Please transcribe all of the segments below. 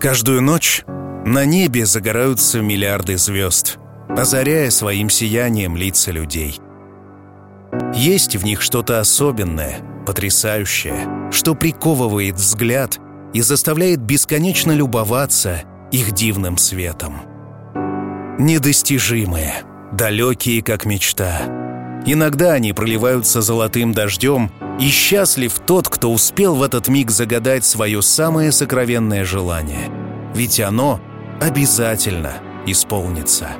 Каждую ночь на небе загораются миллиарды звезд, озаряя своим сиянием лица людей. Есть в них что-то особенное, потрясающее, что приковывает взгляд и заставляет бесконечно любоваться их дивным светом. Недостижимые, далекие как мечта. Иногда они проливаются золотым дождем, и счастлив тот, кто успел в этот миг загадать свое самое сокровенное желание. Ведь оно обязательно исполнится.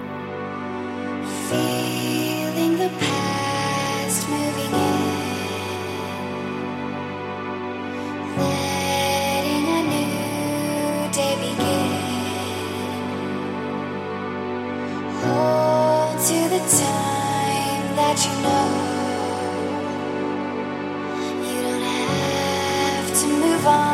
survive.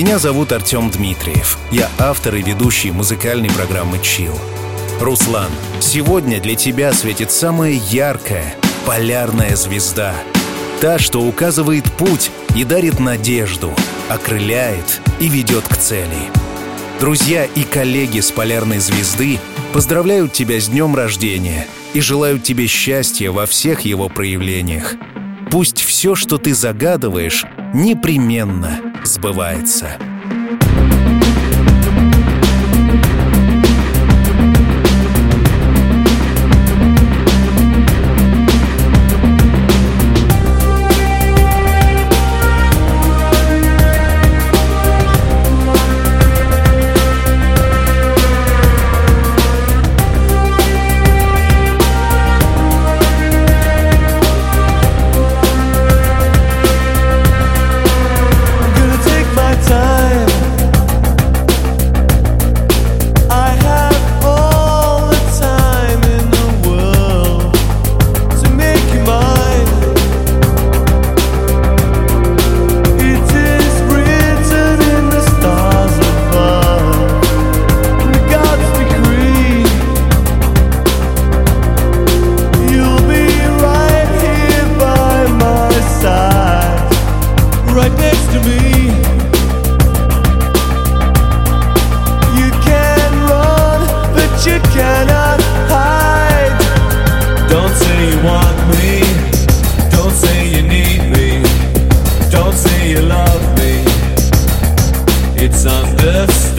Меня зовут Артем Дмитриев. Я автор и ведущий музыкальной программы «Чил». Руслан, сегодня для тебя светит самая яркая, полярная звезда. Та, что указывает путь и дарит надежду, окрыляет и ведет к цели. Друзья и коллеги с полярной звезды поздравляют тебя с днем рождения и желают тебе счастья во всех его проявлениях. Пусть все, что ты загадываешь, непременно сбывается. The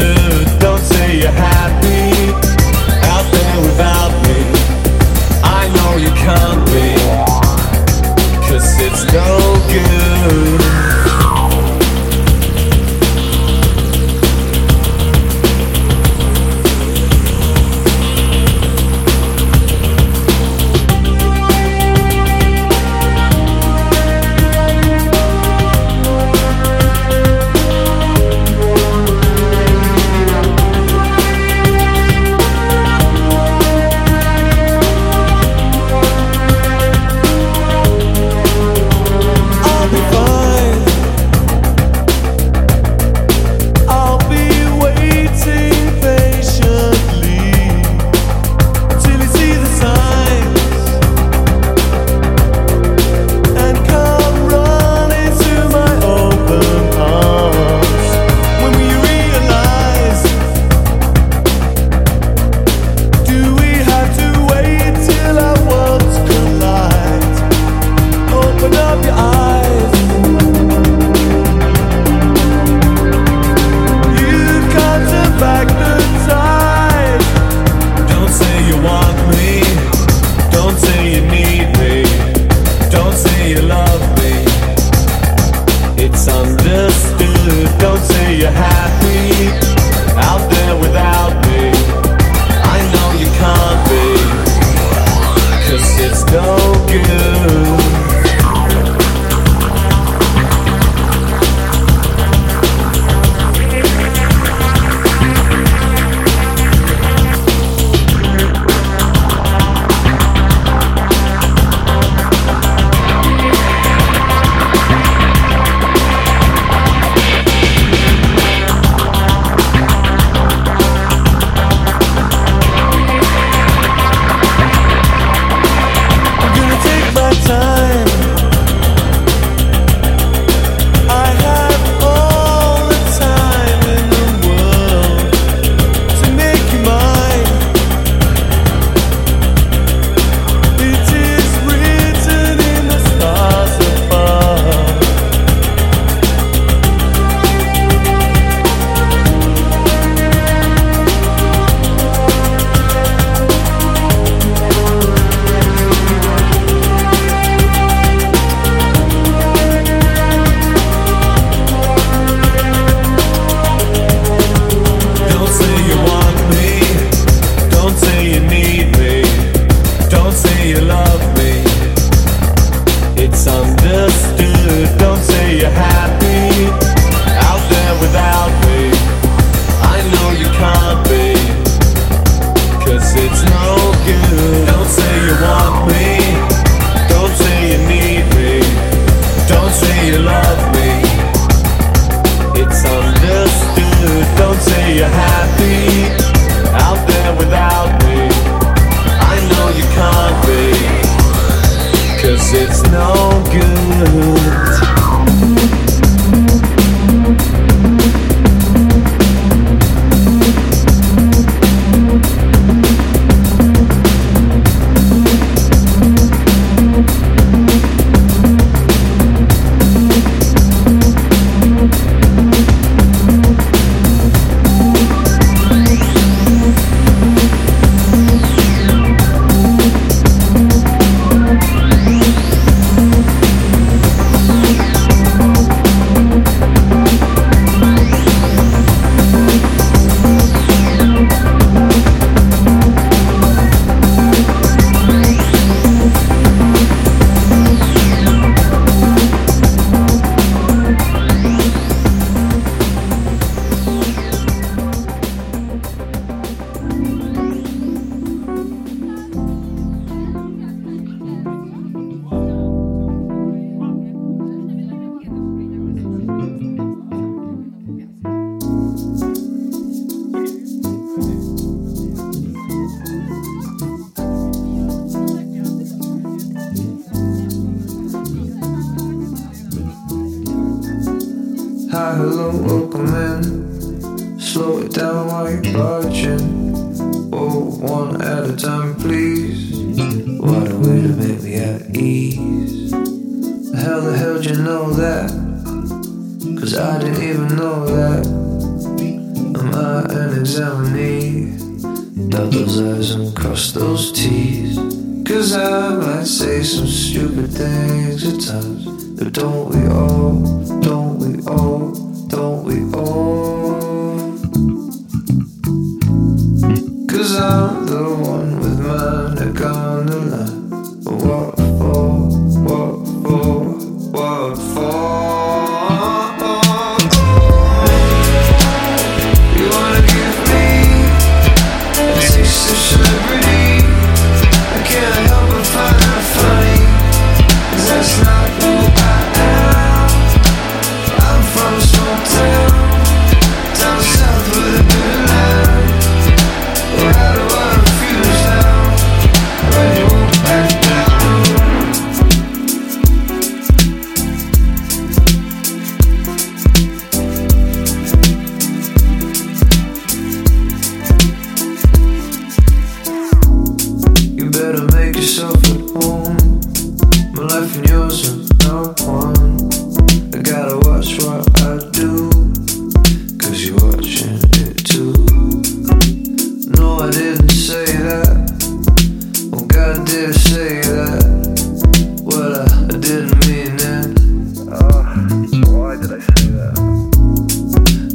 Why did I say that?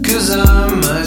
Cause I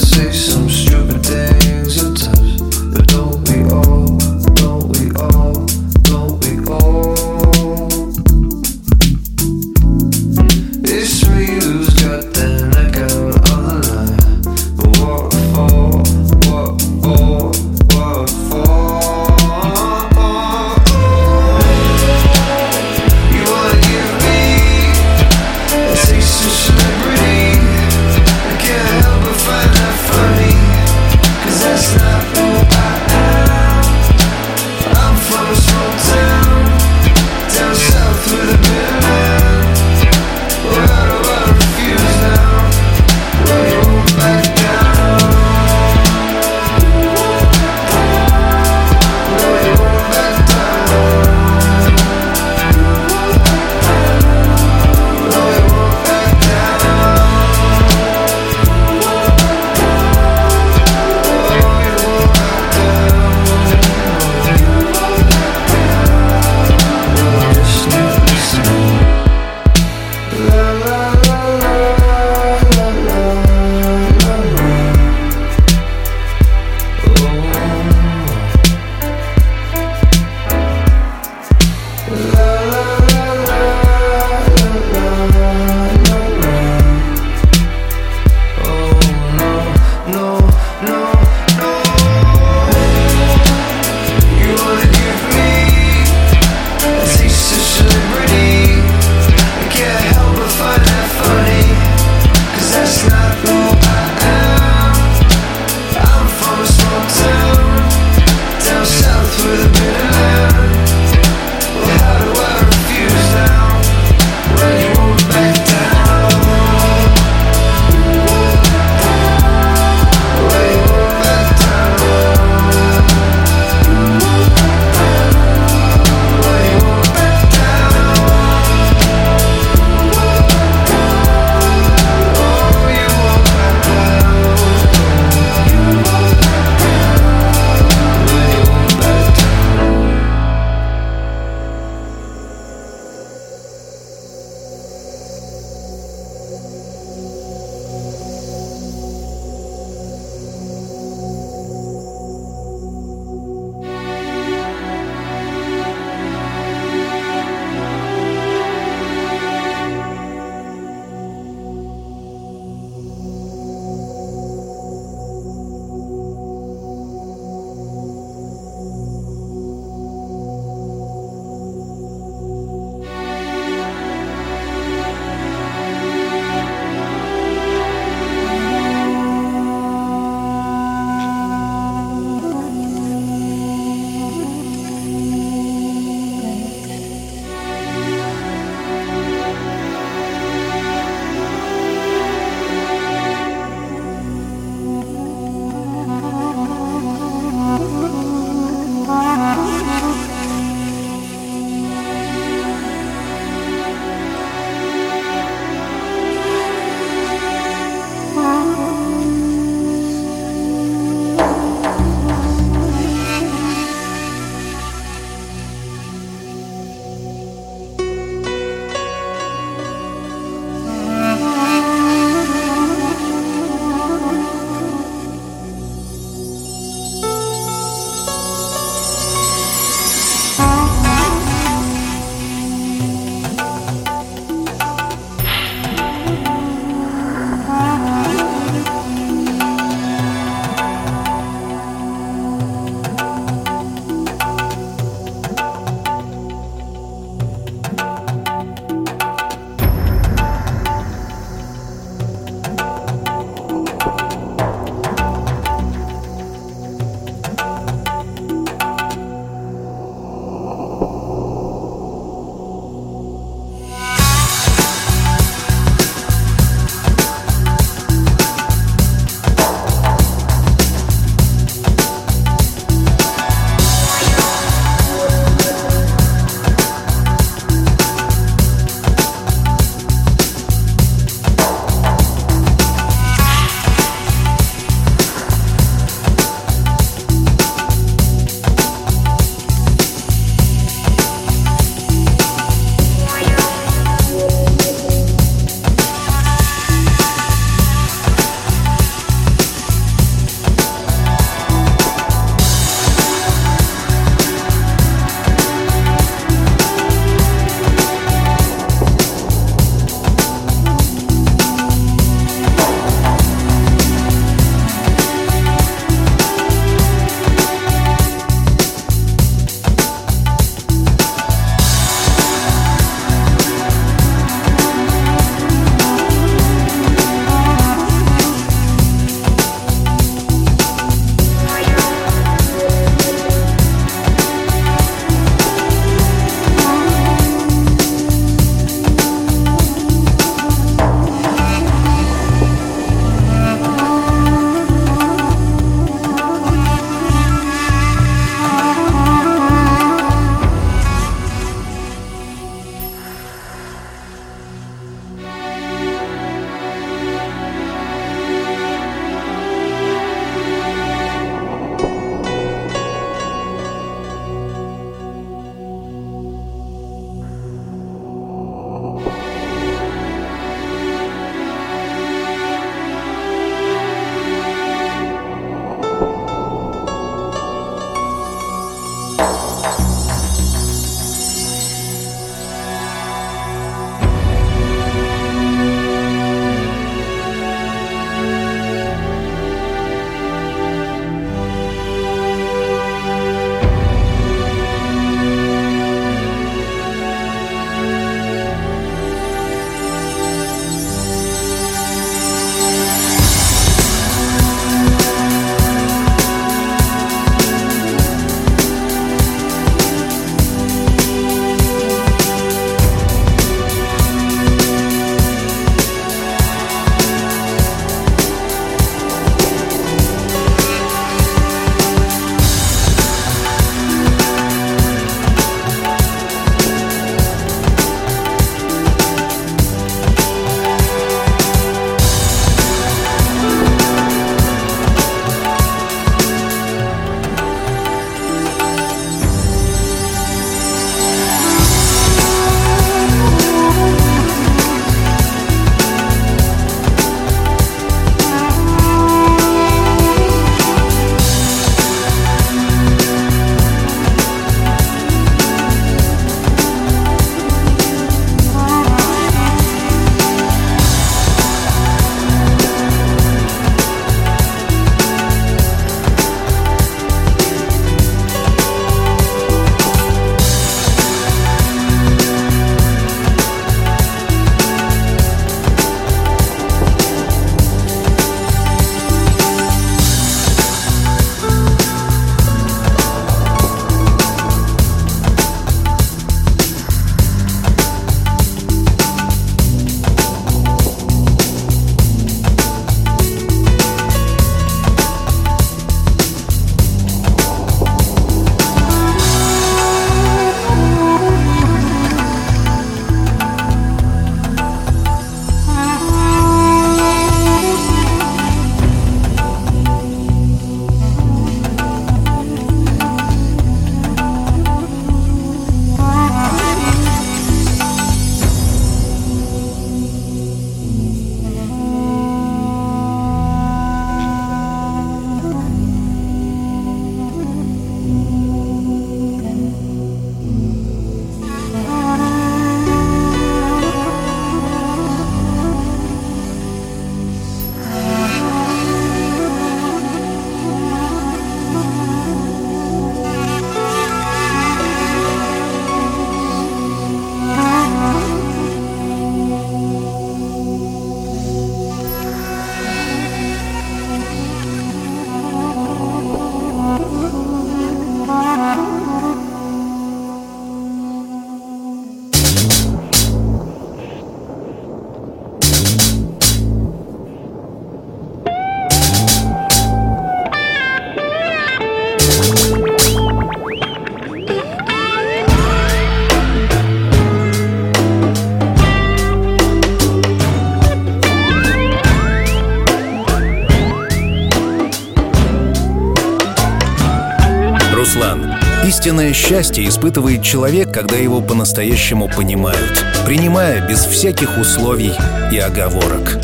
истинное счастье испытывает человек, когда его по-настоящему понимают, принимая без всяких условий и оговорок.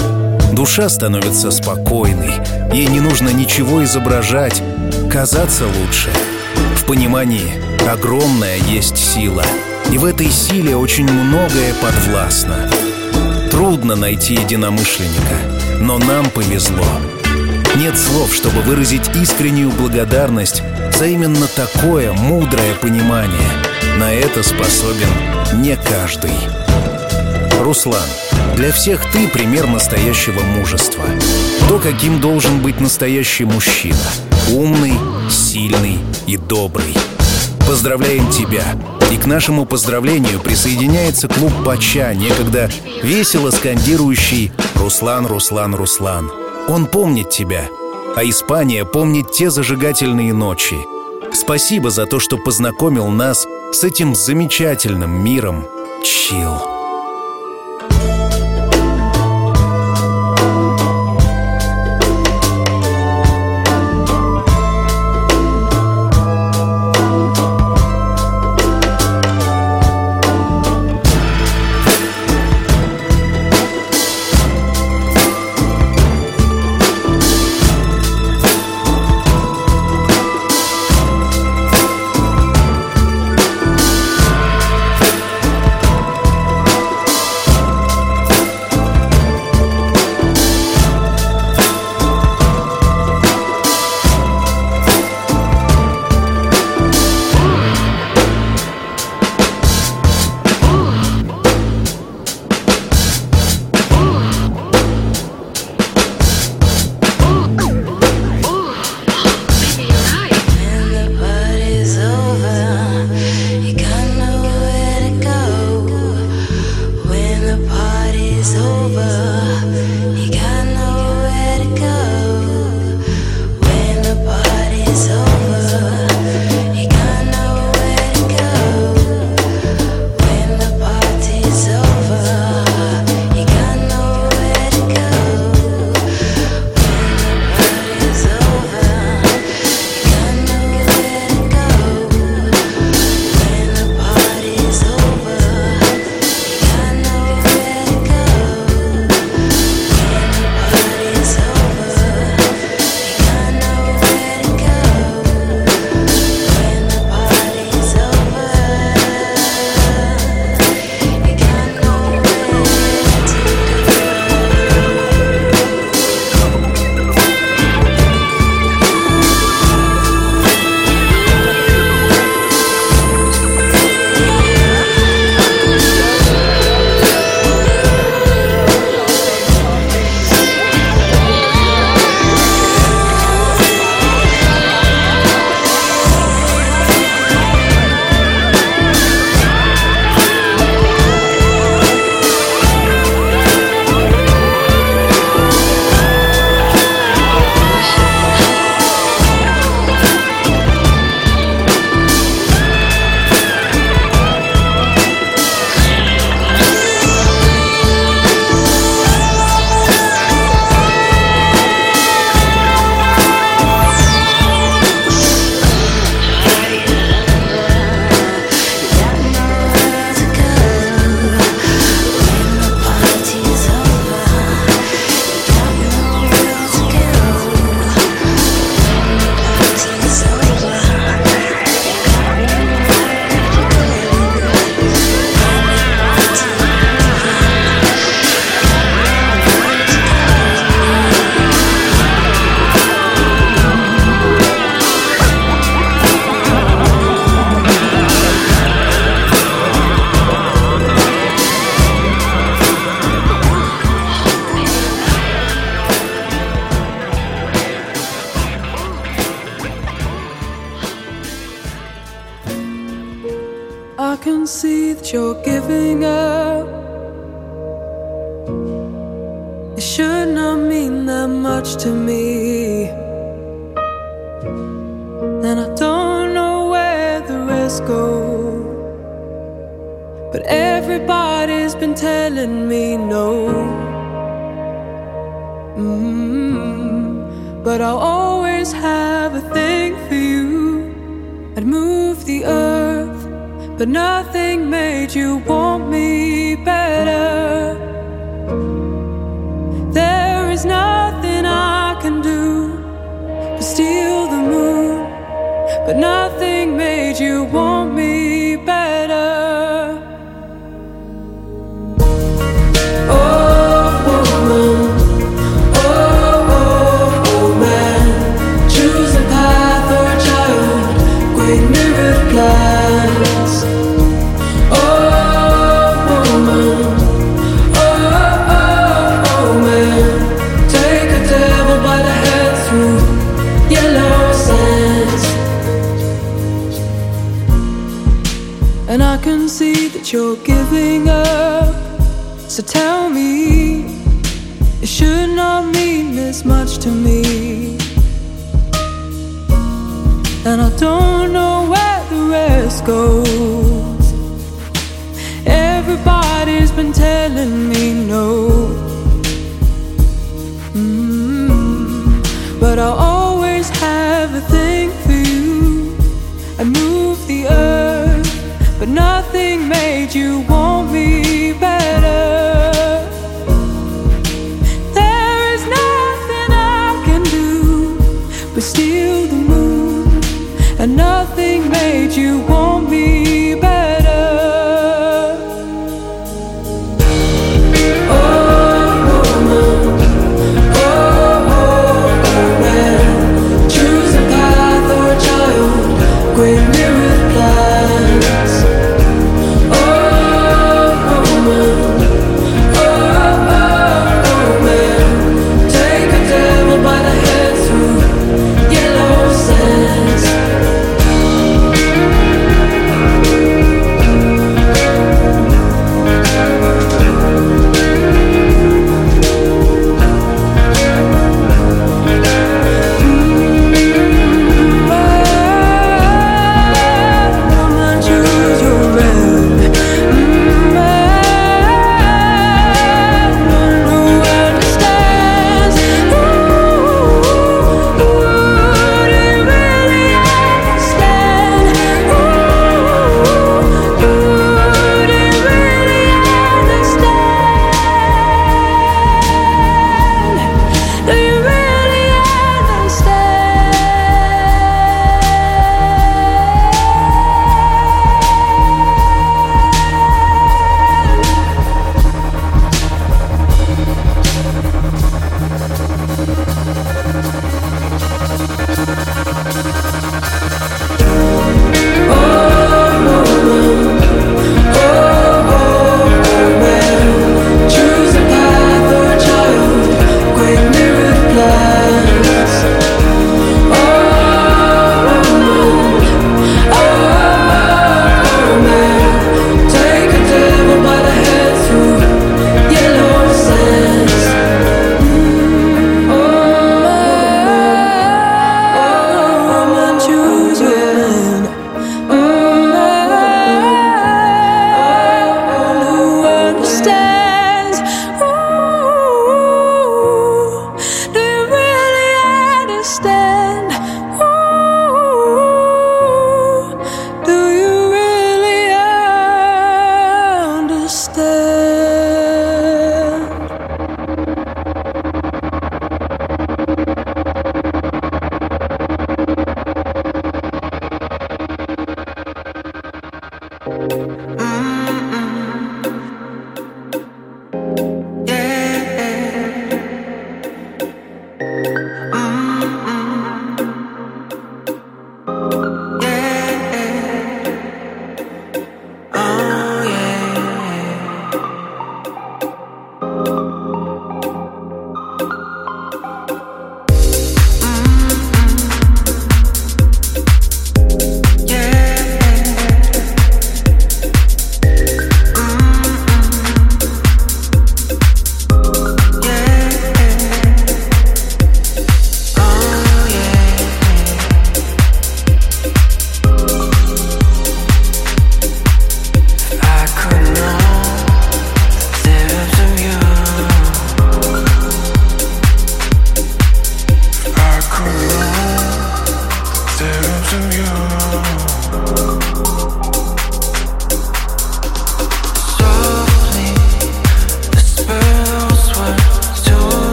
Душа становится спокойной, ей не нужно ничего изображать, казаться лучше. В понимании огромная есть сила, и в этой силе очень многое подвластно. Трудно найти единомышленника, но нам повезло. Нет слов, чтобы выразить искреннюю благодарность за именно такое мудрое понимание. На это способен не каждый. Руслан, для всех ты пример настоящего мужества. То, каким должен быть настоящий мужчина. Умный, сильный и добрый. Поздравляем тебя! И к нашему поздравлению присоединяется клуб Пача, некогда весело скандирующий «Руслан, Руслан, Руслан». Он помнит тебя, а Испания помнит те зажигательные ночи. Спасибо за то, что познакомил нас с этим замечательным миром чил. but nothing made you want me. you're giving up. So tell you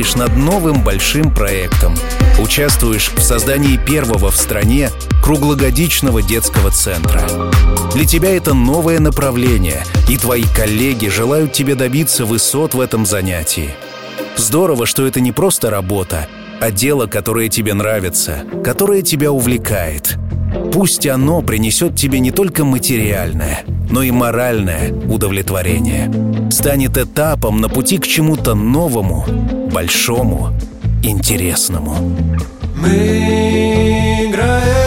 работаешь над новым большим проектом. Участвуешь в создании первого в стране круглогодичного детского центра. Для тебя это новое направление, и твои коллеги желают тебе добиться высот в этом занятии. Здорово, что это не просто работа, а дело, которое тебе нравится, которое тебя увлекает. Пусть оно принесет тебе не только материальное, но и моральное удовлетворение. Станет этапом на пути к чему-то новому, большому, интересному. Мы играем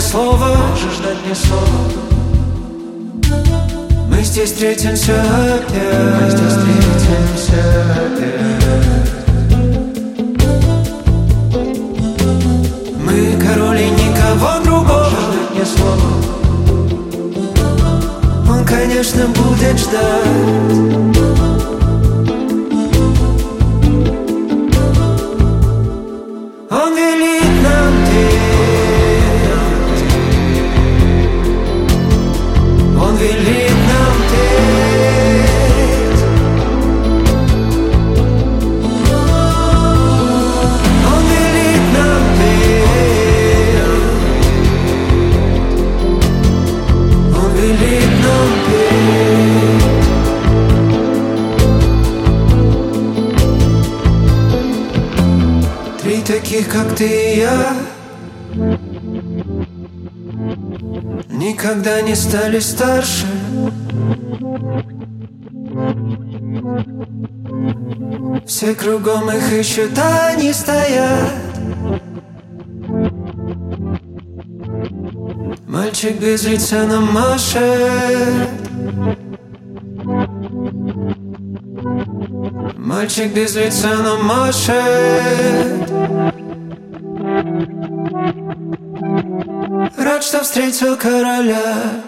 мне слово. Можешь дать мне слово. Мы здесь встретимся опять. Мы здесь встретимся опять. Мы король и никого другого. Можешь дать мне слово. Он, конечно, будет ждать Не стали старше. Все кругом их ищут, а они стоят. Мальчик без лица нам машет. Мальчик без лица нам машет Встретил короля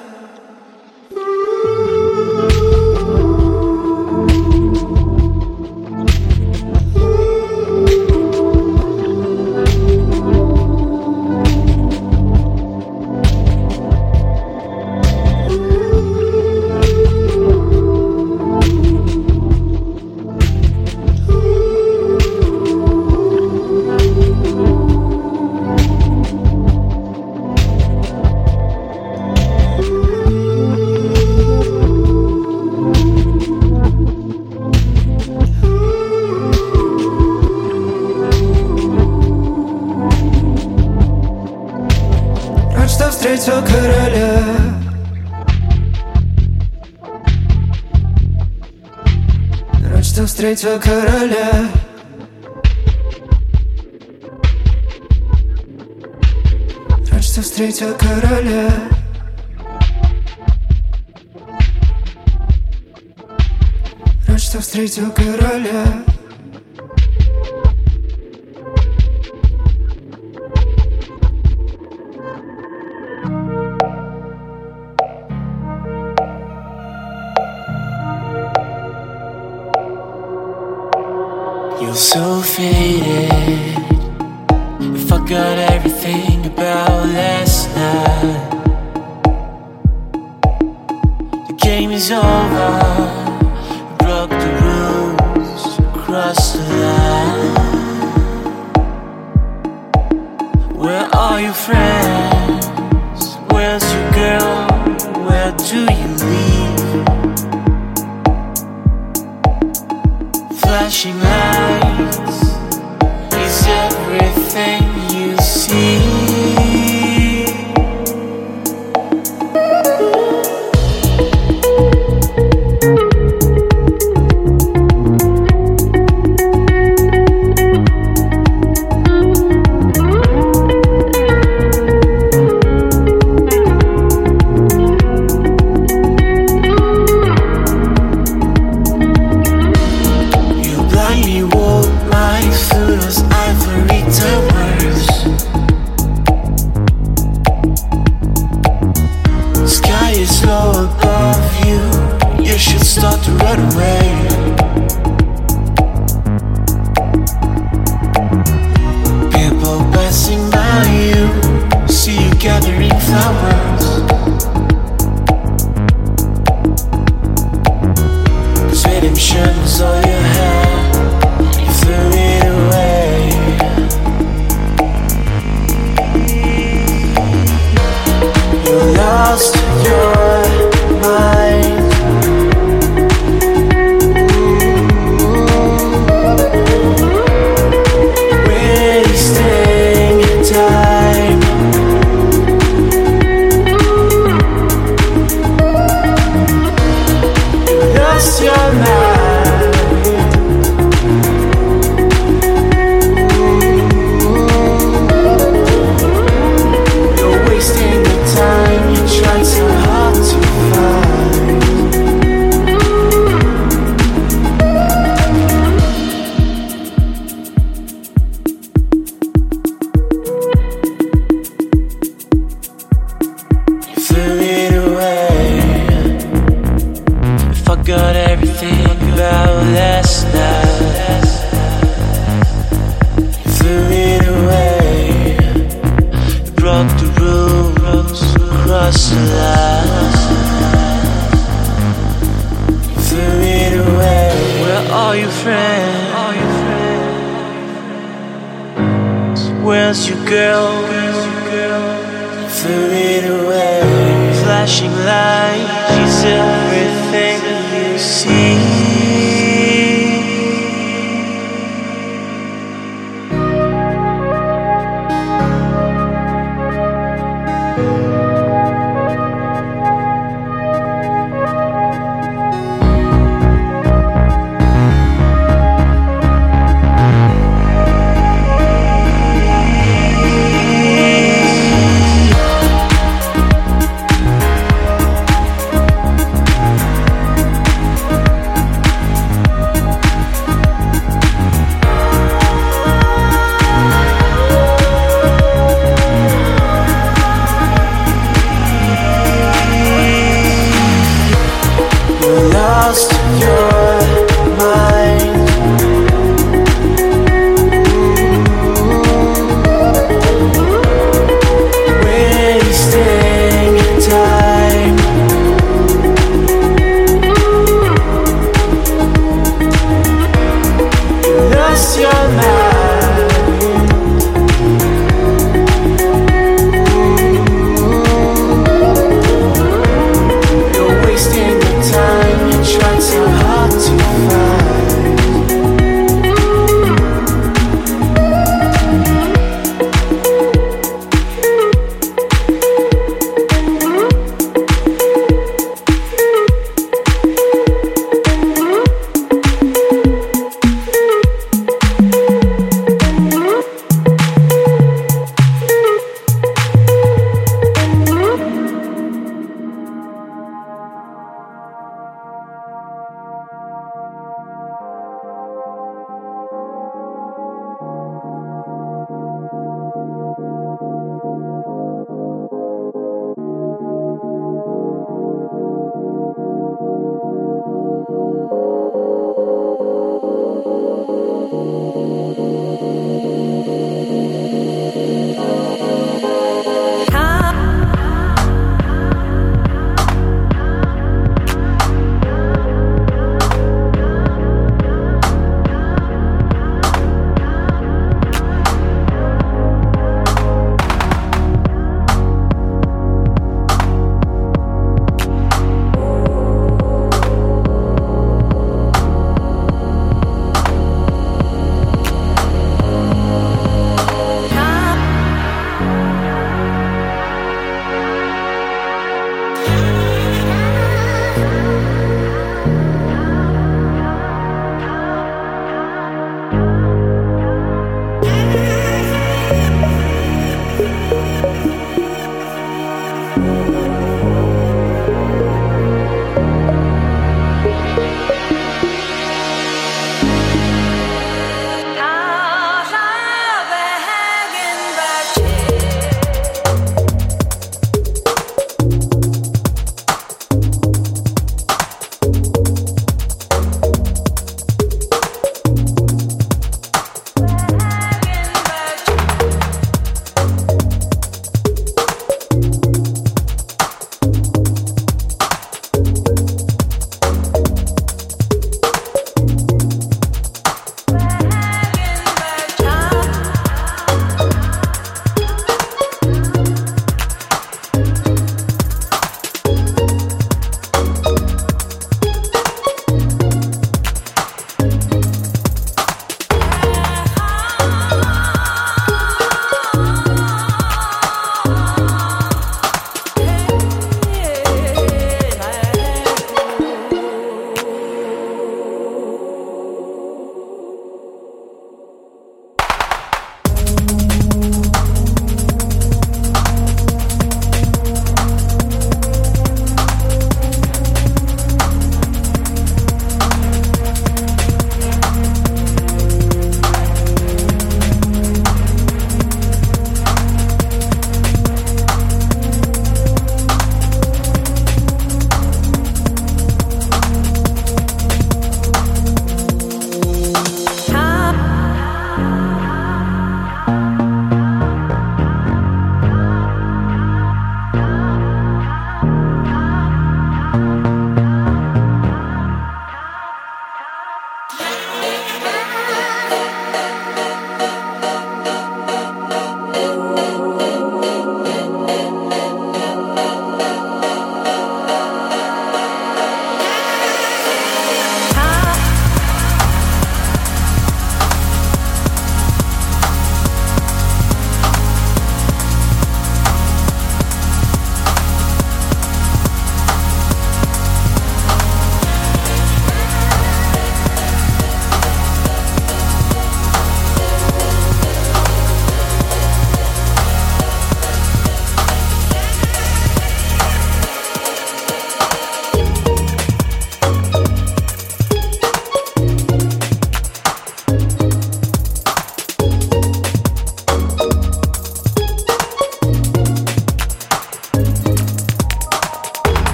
Что встретил короля Рад, что встретил короля. Рад, что встретил короля Are your friends? Where's your girl? Where do you leave? Flashing lights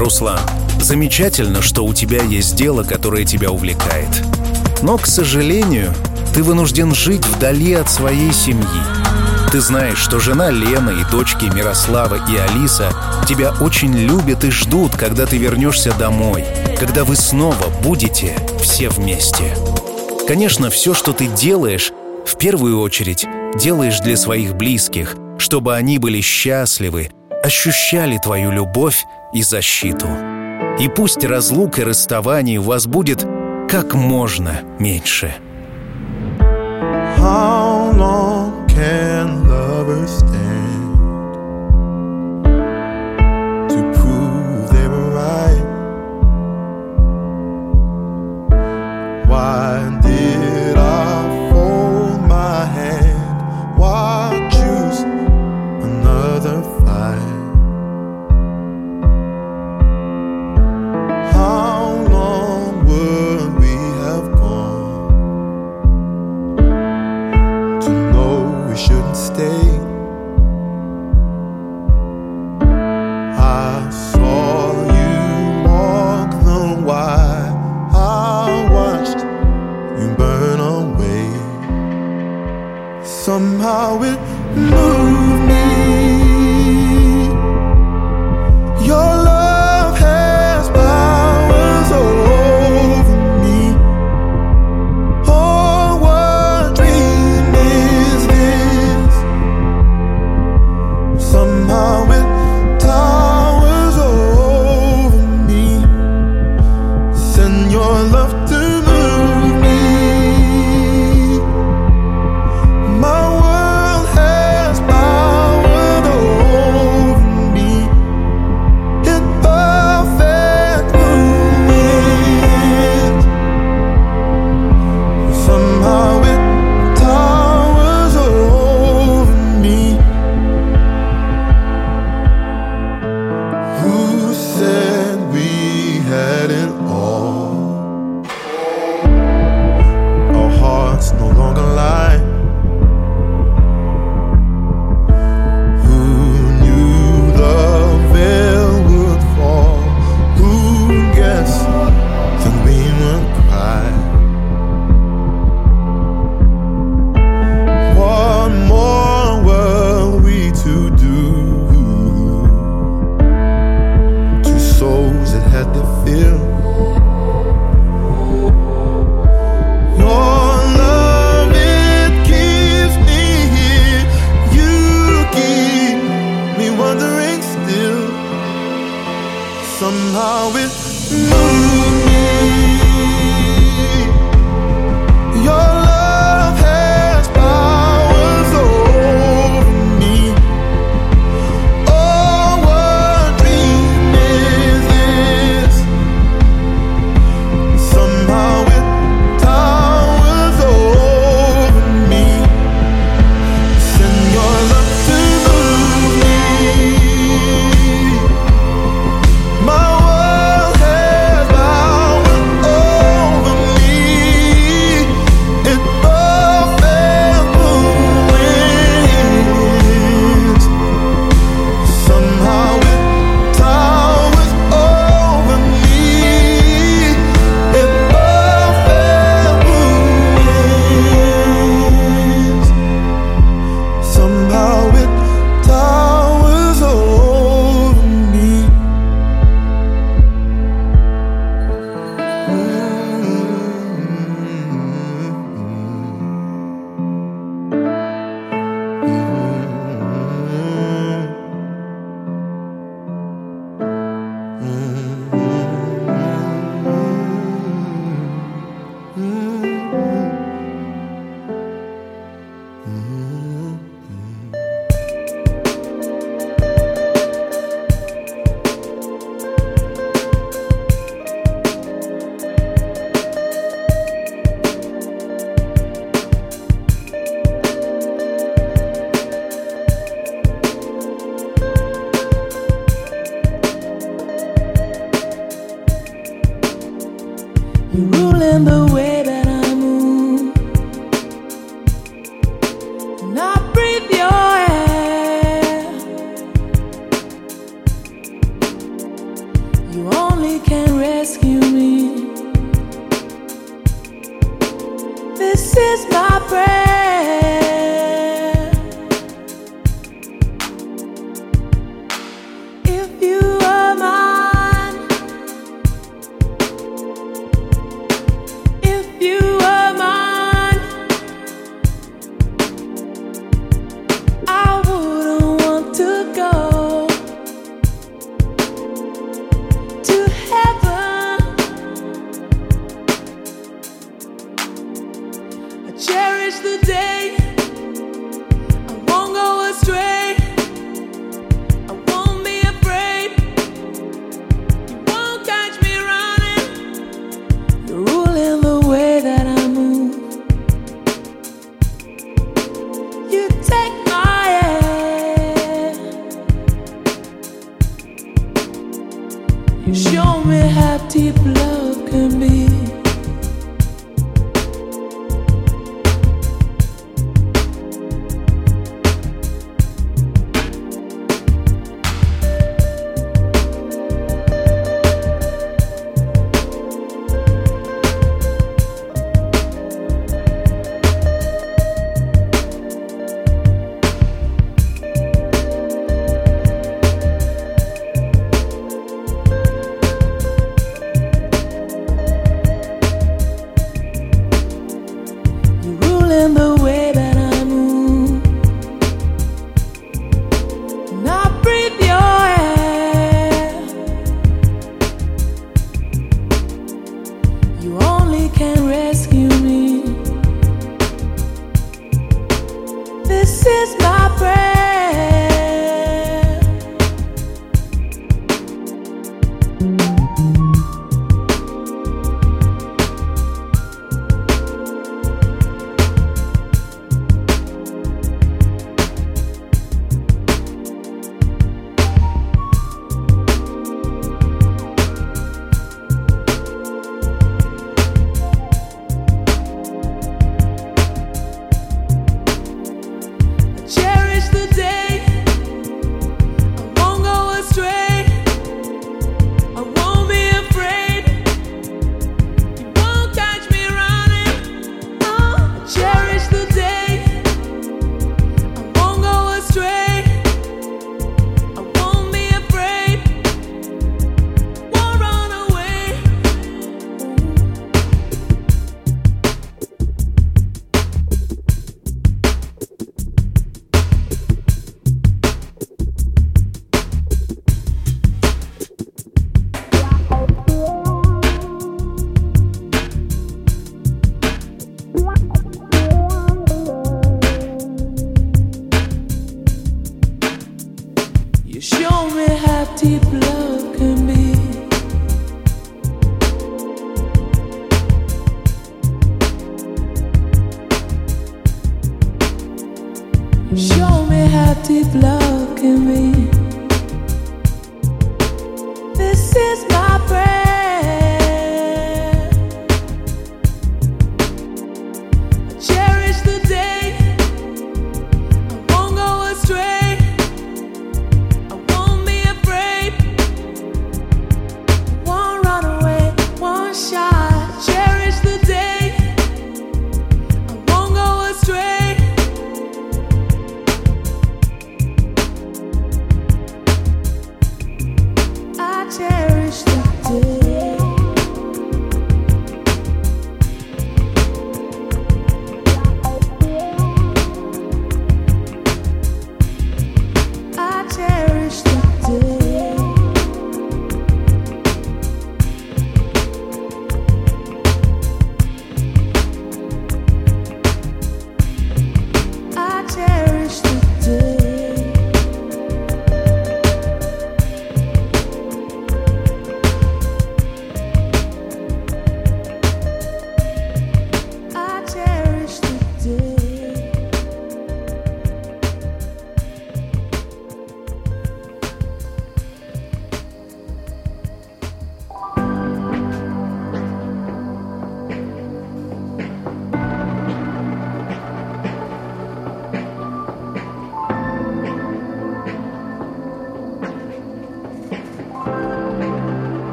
Руслан, замечательно, что у тебя есть дело, которое тебя увлекает. Но, к сожалению, ты вынужден жить вдали от своей семьи. Ты знаешь, что жена Лена и дочки Мирослава и Алиса тебя очень любят и ждут, когда ты вернешься домой, когда вы снова будете все вместе. Конечно, все, что ты делаешь, в первую очередь делаешь для своих близких, чтобы они были счастливы, ощущали твою любовь и защиту. И пусть разлук и расставаний у вас будет как можно меньше. How long can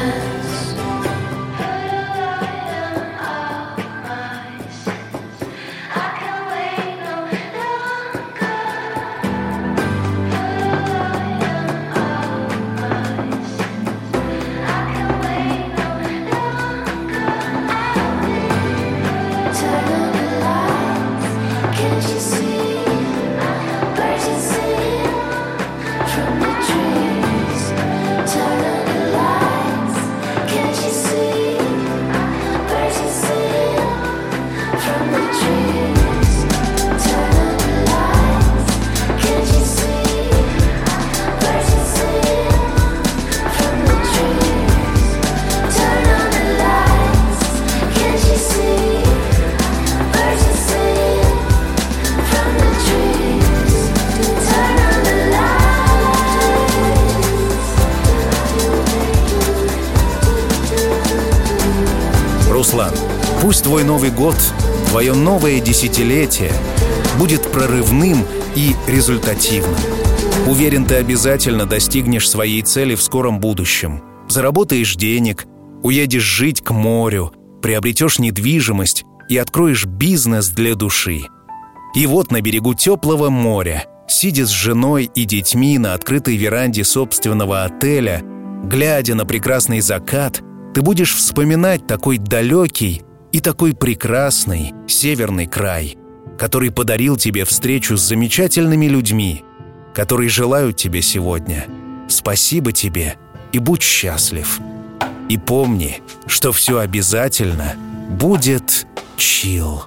我。Год, твое новое десятилетие будет прорывным и результативным. Уверен, ты обязательно достигнешь своей цели в скором будущем. Заработаешь денег, уедешь жить к морю, приобретешь недвижимость и откроешь бизнес для души. И вот на берегу теплого моря, сидя с женой и детьми на открытой веранде собственного отеля, глядя на прекрасный закат, ты будешь вспоминать такой далекий и такой прекрасный северный край, который подарил тебе встречу с замечательными людьми, которые желают тебе сегодня. Спасибо тебе и будь счастлив. И помни, что все обязательно будет чил.